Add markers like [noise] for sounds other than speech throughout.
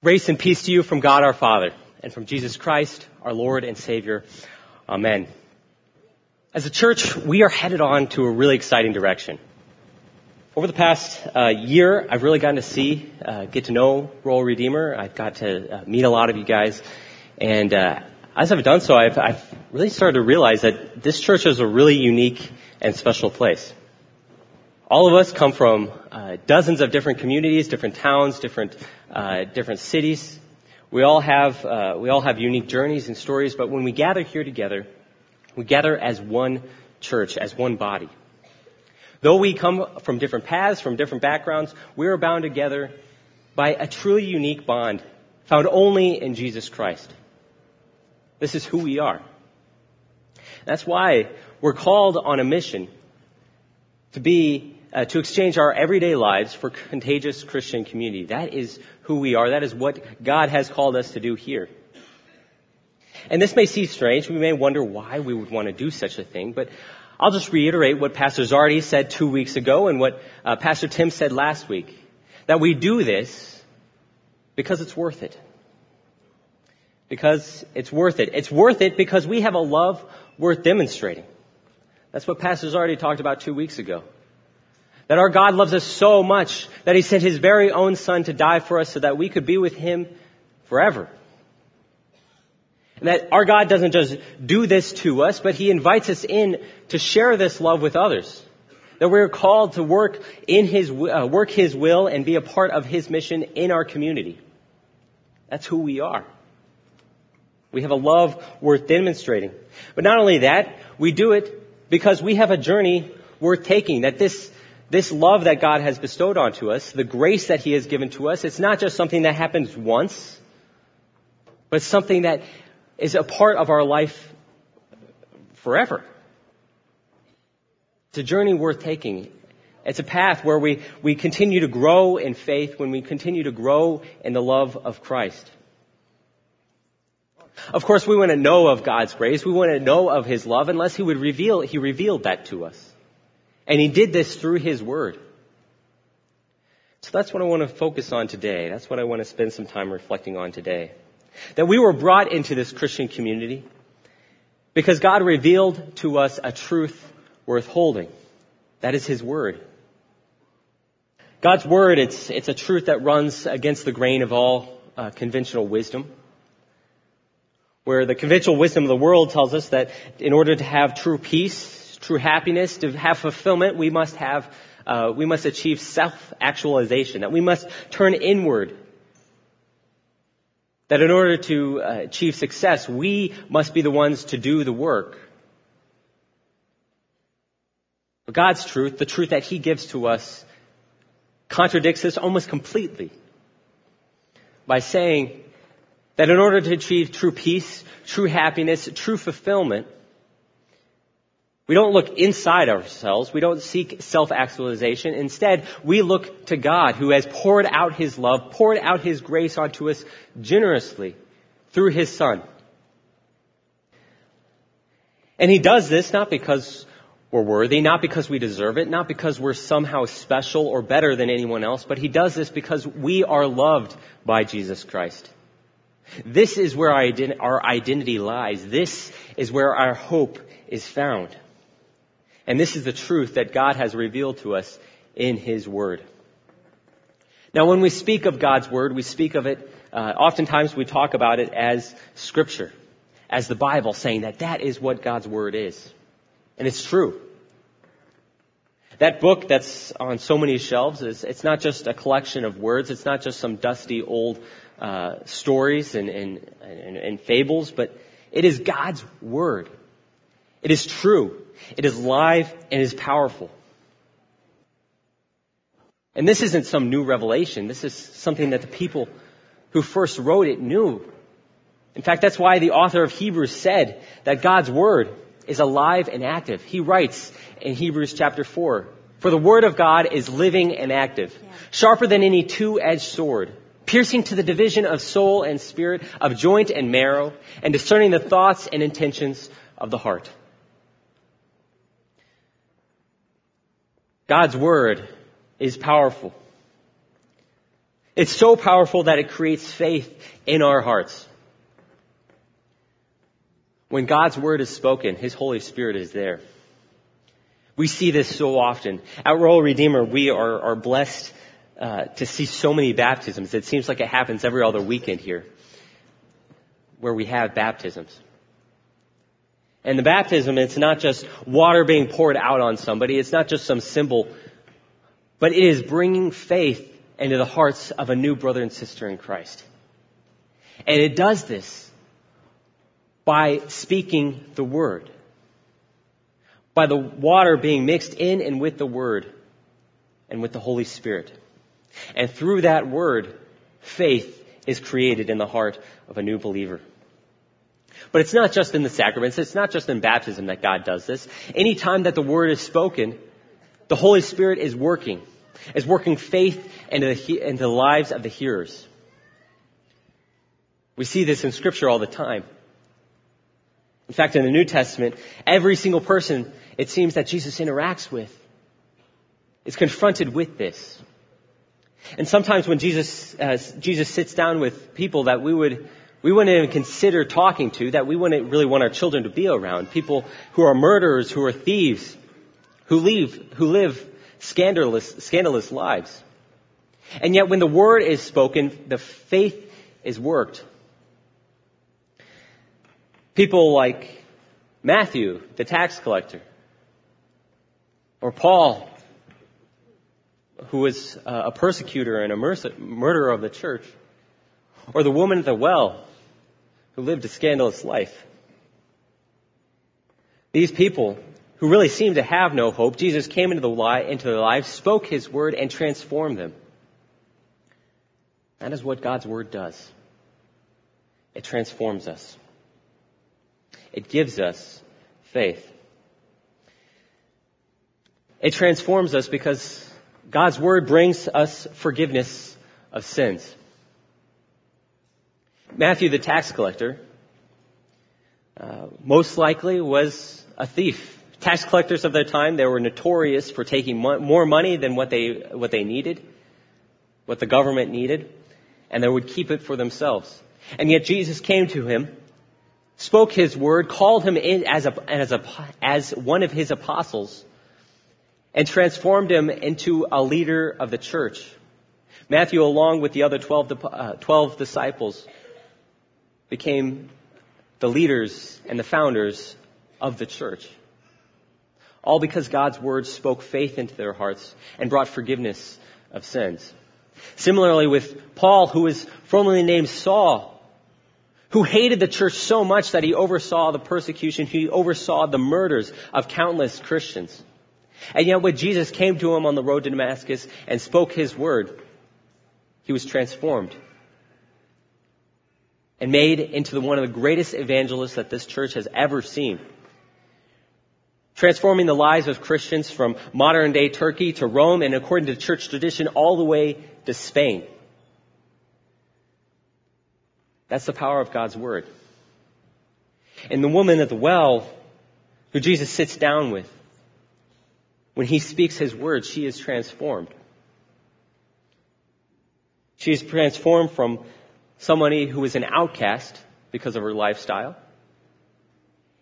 Grace and peace to you from God our Father and from Jesus Christ, our Lord and Savior. Amen. As a church, we are headed on to a really exciting direction. Over the past uh, year, I've really gotten to see, uh, get to know Royal Redeemer. I've got to uh, meet a lot of you guys, and uh, as I've done so, I've, I've really started to realize that this church is a really unique and special place. All of us come from uh, dozens of different communities, different towns, different uh, different cities. We all have uh, we all have unique journeys and stories, but when we gather here together, we gather as one church, as one body. Though we come from different paths, from different backgrounds, we are bound together by a truly unique bond found only in Jesus Christ. This is who we are. That's why we're called on a mission to be uh, to exchange our everyday lives for contagious Christian community. That is who we are. That is what God has called us to do here. And this may seem strange. We may wonder why we would want to do such a thing, but I'll just reiterate what Pastor Zardi said two weeks ago and what uh, Pastor Tim said last week. That we do this because it's worth it. Because it's worth it. It's worth it because we have a love worth demonstrating. That's what Pastor Zardi talked about two weeks ago. That our God loves us so much that He sent His very own Son to die for us so that we could be with Him forever. And that our God doesn't just do this to us, but He invites us in to share this love with others. That we're called to work in His, uh, work His will and be a part of His mission in our community. That's who we are. We have a love worth demonstrating. But not only that, we do it because we have a journey worth taking. That this this love that God has bestowed onto us, the grace that He has given to us, it's not just something that happens once, but something that is a part of our life forever. It's a journey worth taking. It's a path where we, we continue to grow in faith, when we continue to grow in the love of Christ. Of course, we want to know of God's grace. We want to know of His love unless He would reveal, He revealed that to us. And he did this through his word. So that's what I want to focus on today. That's what I want to spend some time reflecting on today. That we were brought into this Christian community because God revealed to us a truth worth holding. That is his word. God's word, it's, it's a truth that runs against the grain of all uh, conventional wisdom. Where the conventional wisdom of the world tells us that in order to have true peace, true happiness, to have fulfillment, we must have, uh, we must achieve self-actualization, that we must turn inward. That in order to uh, achieve success, we must be the ones to do the work. But God's truth, the truth that He gives to us, contradicts this almost completely by saying that in order to achieve true peace, true happiness, true fulfillment, we don't look inside ourselves. We don't seek self-actualization. Instead, we look to God who has poured out His love, poured out His grace onto us generously through His Son. And He does this not because we're worthy, not because we deserve it, not because we're somehow special or better than anyone else, but He does this because we are loved by Jesus Christ. This is where our identity lies. This is where our hope is found. And this is the truth that God has revealed to us in His Word. Now, when we speak of God's Word, we speak of it, uh, oftentimes we talk about it as Scripture, as the Bible, saying that that is what God's Word is. And it's true. That book that's on so many shelves is, it's not just a collection of words, it's not just some dusty old uh, stories and, and, and, and fables, but it is God's Word. It is true. It is live and is powerful. And this isn't some new revelation. This is something that the people who first wrote it knew. In fact, that's why the author of Hebrews said that God's Word is alive and active. He writes in Hebrews chapter 4, For the Word of God is living and active, sharper than any two-edged sword, piercing to the division of soul and spirit, of joint and marrow, and discerning the thoughts and intentions of the heart. God's Word is powerful. It's so powerful that it creates faith in our hearts. When God's word is spoken, His Holy Spirit is there. We see this so often. At Royal Redeemer, we are, are blessed uh, to see so many baptisms. It seems like it happens every other weekend here, where we have baptisms. And the baptism, it's not just water being poured out on somebody. It's not just some symbol, but it is bringing faith into the hearts of a new brother and sister in Christ. And it does this by speaking the word. By the water being mixed in and with the word and with the Holy Spirit. And through that word, faith is created in the heart of a new believer. But it's not just in the sacraments, it's not just in baptism that God does this. Anytime that the word is spoken, the Holy Spirit is working is working faith into the, into the lives of the hearers. We see this in scripture all the time. In fact, in the New Testament, every single person it seems that Jesus interacts with is confronted with this. And sometimes when Jesus, uh, Jesus sits down with people that we would, we wouldn't even consider talking to, that we wouldn't really want our children to be around, people who are murderers, who are thieves, who leave, who live scandalous, scandalous lives. And yet when the word is spoken, the faith is worked. People like Matthew, the tax collector, or Paul, who was uh, a persecutor and a murderer of the church, or the woman at the well, who lived a scandalous life. These people who really seemed to have no hope, Jesus came into, the li- into their lives, spoke his word, and transformed them. That is what God's word does. It transforms us. It gives us faith. It transforms us because God's word brings us forgiveness of sins. Matthew, the tax collector, uh, most likely was a thief Tax collectors of their time, they were notorious for taking more money than what they, what they needed, what the government needed, and they would keep it for themselves. And yet Jesus came to him, spoke his word, called him in as, a, as, a, as one of his apostles, and transformed him into a leader of the church. Matthew, along with the other 12, uh, 12 disciples, became the leaders and the founders of the church. All because God's word spoke faith into their hearts and brought forgiveness of sins. Similarly with Paul, who was formerly named Saul, who hated the church so much that he oversaw the persecution, he oversaw the murders of countless Christians. And yet when Jesus came to him on the road to Damascus and spoke his word, he was transformed and made into one of the greatest evangelists that this church has ever seen transforming the lives of Christians from modern day Turkey to Rome and according to church tradition all the way to Spain. That's the power of God's Word. And the woman at the well, who Jesus sits down with, when he speaks his word, she is transformed. She is transformed from somebody who is an outcast because of her lifestyle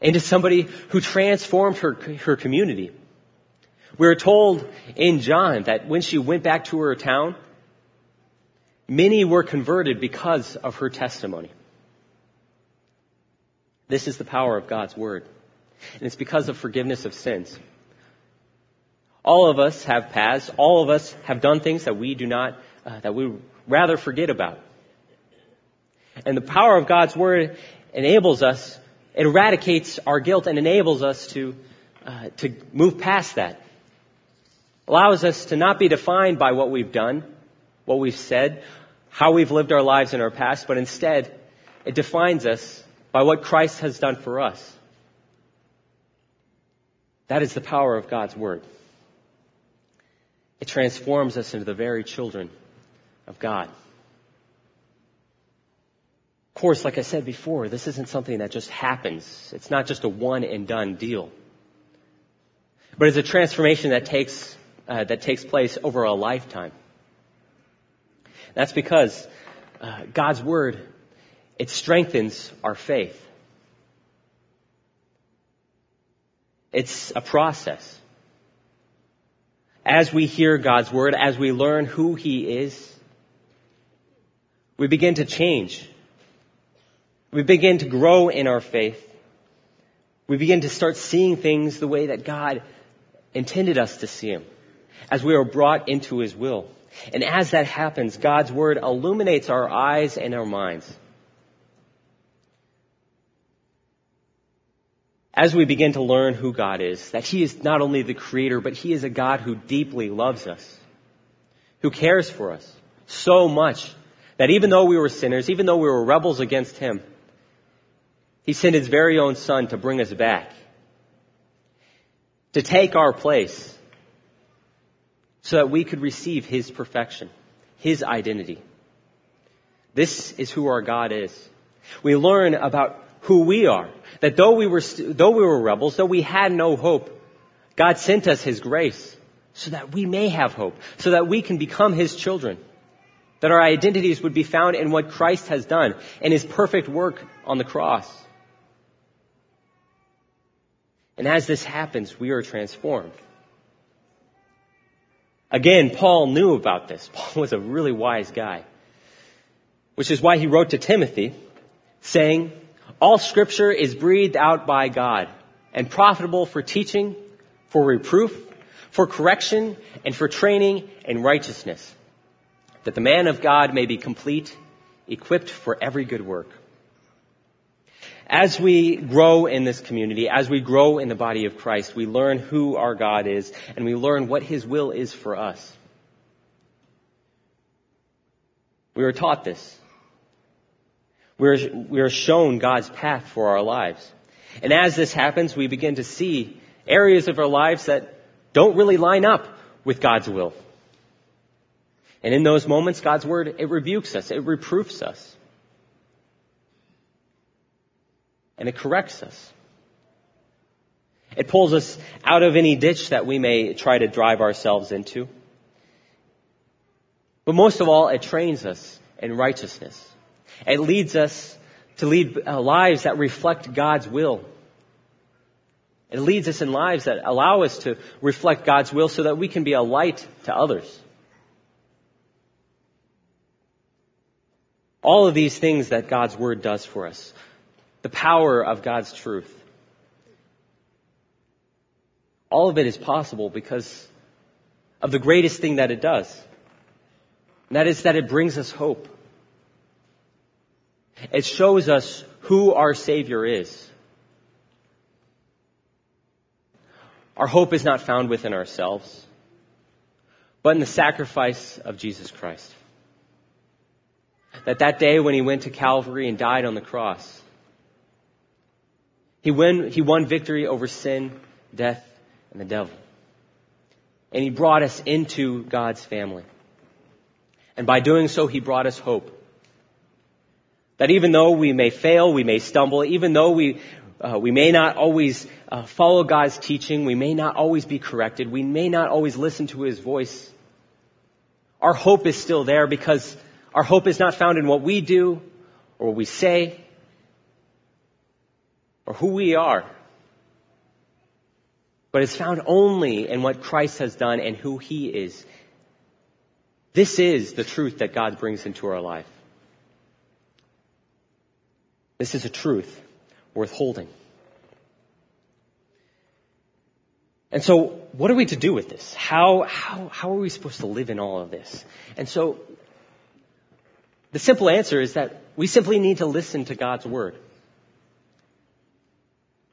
into somebody who transformed her, her community. We're told in John that when she went back to her town, many were converted because of her testimony. This is the power of God's Word. And it's because of forgiveness of sins. All of us have paths. All of us have done things that we do not, uh, that we rather forget about. And the power of God's Word enables us it eradicates our guilt and enables us to, uh, to move past that. Allows us to not be defined by what we've done, what we've said, how we've lived our lives in our past, but instead, it defines us by what Christ has done for us. That is the power of God's Word. It transforms us into the very children of God course, like I said before, this isn't something that just happens. It's not just a one and done deal. But it's a transformation that takes, uh, that takes place over a lifetime. That's because uh, God's Word, it strengthens our faith. It's a process. As we hear God's Word, as we learn who He is, we begin to change. We begin to grow in our faith. We begin to start seeing things the way that God intended us to see Him as we are brought into His will. And as that happens, God's Word illuminates our eyes and our minds. As we begin to learn who God is, that He is not only the Creator, but He is a God who deeply loves us, who cares for us so much that even though we were sinners, even though we were rebels against Him, He sent His very own Son to bring us back, to take our place, so that we could receive His perfection, His identity. This is who our God is. We learn about who we are. That though we were, though we were rebels, though we had no hope, God sent us His grace so that we may have hope, so that we can become His children. That our identities would be found in what Christ has done and His perfect work on the cross. And as this happens, we are transformed. Again, Paul knew about this. [laughs] Paul was a really wise guy. Which is why he wrote to Timothy saying, all scripture is breathed out by God and profitable for teaching, for reproof, for correction, and for training in righteousness, that the man of God may be complete, equipped for every good work. As we grow in this community, as we grow in the body of Christ, we learn who our God is and we learn what His will is for us. We are taught this. We're, we're shown God's path for our lives. And as this happens, we begin to see areas of our lives that don't really line up with God's will. And in those moments, God's word, it rebukes us, it reproofs us. And it corrects us. It pulls us out of any ditch that we may try to drive ourselves into. But most of all, it trains us in righteousness. It leads us to lead uh, lives that reflect God's will. It leads us in lives that allow us to reflect God's will so that we can be a light to others. All of these things that God's Word does for us. The power of God's truth. All of it is possible because of the greatest thing that it does. And that is that it brings us hope. It shows us who our Savior is. Our hope is not found within ourselves, but in the sacrifice of Jesus Christ. That that day when he went to Calvary and died on the cross, he won, he won victory over sin, death, and the devil. And he brought us into God's family. And by doing so, he brought us hope. That even though we may fail, we may stumble, even though we, uh, we may not always uh, follow God's teaching, we may not always be corrected, we may not always listen to His voice, our hope is still there because our hope is not found in what we do or what we say or who we are. But it's found only in what Christ has done and who He is. This is the truth that God brings into our life. This is a truth worth holding. And so, what are we to do with this? How, how, how are we supposed to live in all of this? And so, the simple answer is that we simply need to listen to God's Word.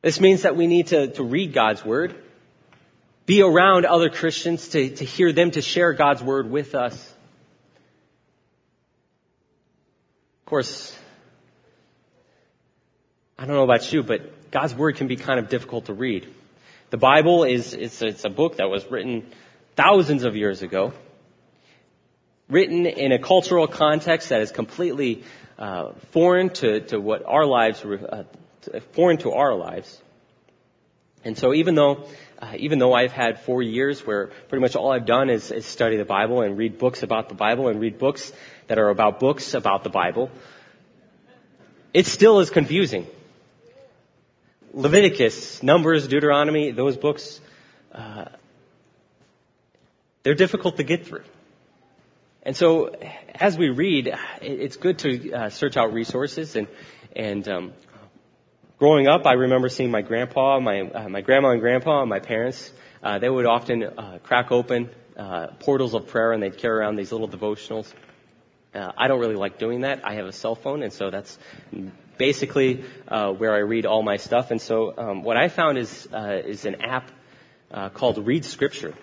This means that we need to, to read God's Word, be around other Christians to, to hear them to share God's Word with us. Of course, I don't know about you, but God's Word can be kind of difficult to read. The Bible is, it's, it's a book that was written thousands of years ago, written in a cultural context that is completely uh, foreign to, to what our lives, uh, foreign to our lives. And so even though uh, even though I've had four years where pretty much all I've done is, is study the Bible and read books about the Bible and read books that are about books about the Bible, it still is confusing. Leviticus, Numbers, Deuteronomy, those books, uh, they're difficult to get through. And so, as we read, it's good to uh, search out resources. And and um, growing up, I remember seeing my grandpa, my uh, my grandma and grandpa, and my parents. Uh, they would often uh, crack open uh, portals of prayer, and they'd carry around these little devotionals. Uh, I don't really like doing that. I have a cell phone, and so that's basically uh, where I read all my stuff. And so, um, what I found is uh, is an app uh, called Read Scripture.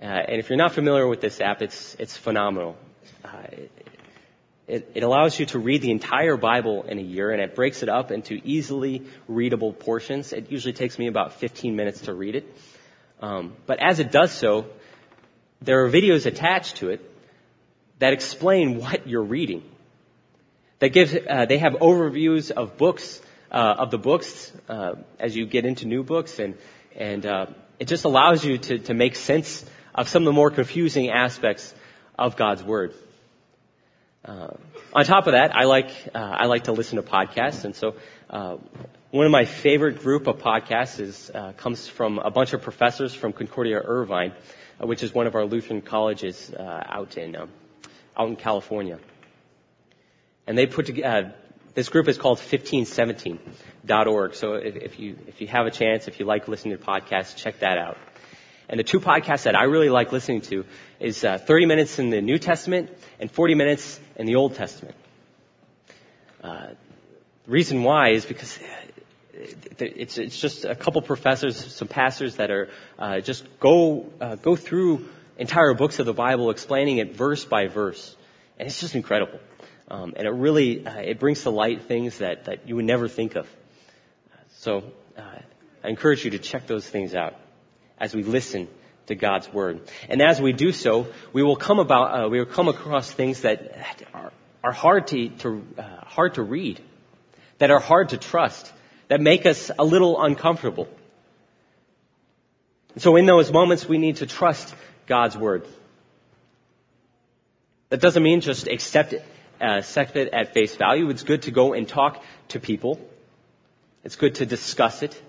Uh, and if you're not familiar with this app, it's it's phenomenal. Uh, it, it allows you to read the entire Bible in a year, and it breaks it up into easily readable portions. It usually takes me about 15 minutes to read it. Um, but as it does so, there are videos attached to it that explain what you're reading. That gives, uh, they have overviews of books, uh, of the books uh, as you get into new books, and and uh, it just allows you to to make sense of some of the more confusing aspects of God's Word. Uh, on top of that, I like uh, I like to listen to podcasts, and so uh, one of my favorite group of podcasts is uh, comes from a bunch of professors from Concordia Irvine, uh, which is one of our Lutheran colleges out in um, out in California. And they put together this group is called 1517.org. So if, if you if you have a chance, if you like listening to podcasts, check that out. And the two podcasts that I really like listening to is uh, 30 minutes in the New Testament and 40 minutes in the Old Testament. Uh, the reason why is because it's, it's just a couple professors, some pastors that are uh, just go uh, go through entire books of the Bible, explaining it verse by verse, and it's just incredible. Um, and it really uh, it brings to light things that that you would never think of. So uh, I encourage you to check those things out as we listen to God's word. And as we do so, we will come about, uh, we will come across things that are, are hard to, to uh, hard to read, that are hard to trust, that make us a little uncomfortable. so in those moments, we need to trust God's word. That doesn't mean just accept it, uh, accept it at face value. It's good to go and talk to people. It's good to discuss it.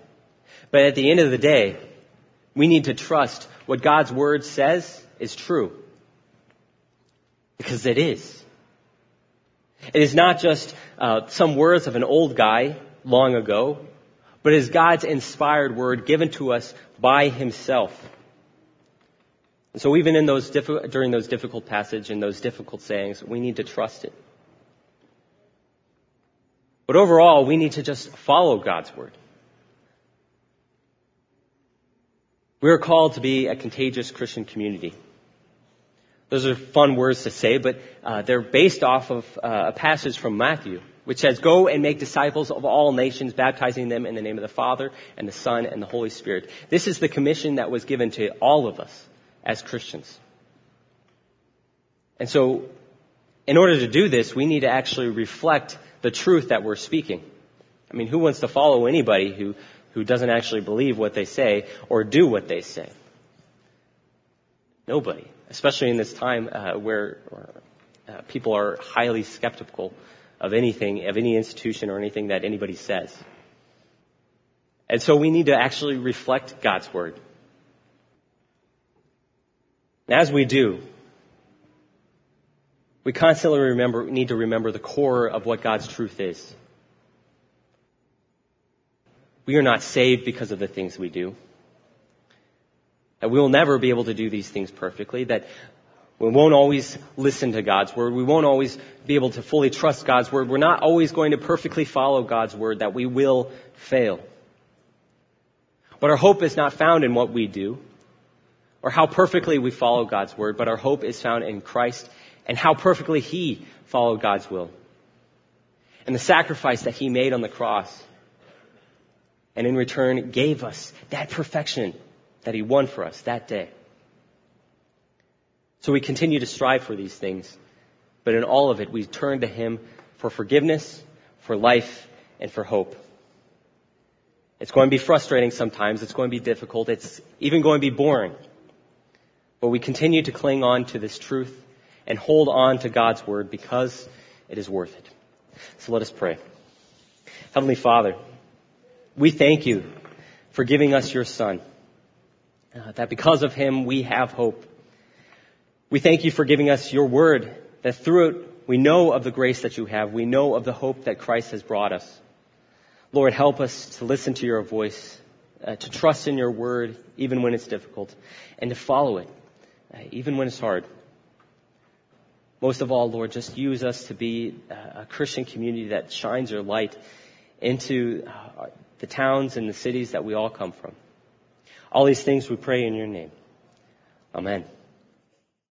But at the end of the day, we need to trust what God's word says is true. Because it is. It is not just uh, some words of an old guy long ago, but it is God's inspired word given to us by Himself. And so even in those diffi- during those difficult passages and those difficult sayings, we need to trust it. But overall, we need to just follow God's word. We are called to be a contagious Christian community. Those are fun words to say, but uh, they're based off of uh, a passage from Matthew, which says, Go and make disciples of all nations, baptizing them in the name of the Father, and the Son, and the Holy Spirit. This is the commission that was given to all of us as Christians. And so, in order to do this, we need to actually reflect the truth that we're speaking. I mean, who wants to follow anybody who who doesn't actually believe what they say or do what they say. Nobody, especially in this time uh, where uh, people are highly skeptical of anything, of any institution or anything that anybody says. And so we need to actually reflect God's word. And as we do, we constantly remember, need to remember the core of what God's truth is. We are not saved because of the things we do. That we will never be able to do these things perfectly. That we won't always listen to God's word. We won't always be able to fully trust God's word. We're not always going to perfectly follow God's word. That we will fail. But our hope is not found in what we do or how perfectly we follow God's word, but our hope is found in Christ and how perfectly He followed God's will. And the sacrifice that He made on the cross and in return gave us that perfection that he won for us that day. So we continue to strive for these things, but in all of it, we turn to him for forgiveness, for life, and for hope. It's going to be frustrating sometimes. It's going to be difficult. It's even going to be boring. But we continue to cling on to this truth and hold on to God's word because it is worth it. So let us pray. Heavenly Father, we thank you for giving us your son. Uh, that because of him we have hope. We thank you for giving us your word that through it we know of the grace that you have. We know of the hope that Christ has brought us. Lord, help us to listen to your voice, uh, to trust in your word even when it's difficult, and to follow it uh, even when it's hard. Most of all, Lord, just use us to be uh, a Christian community that shines your light into uh, the towns and the cities that we all come from. All these things we pray in your name. Amen.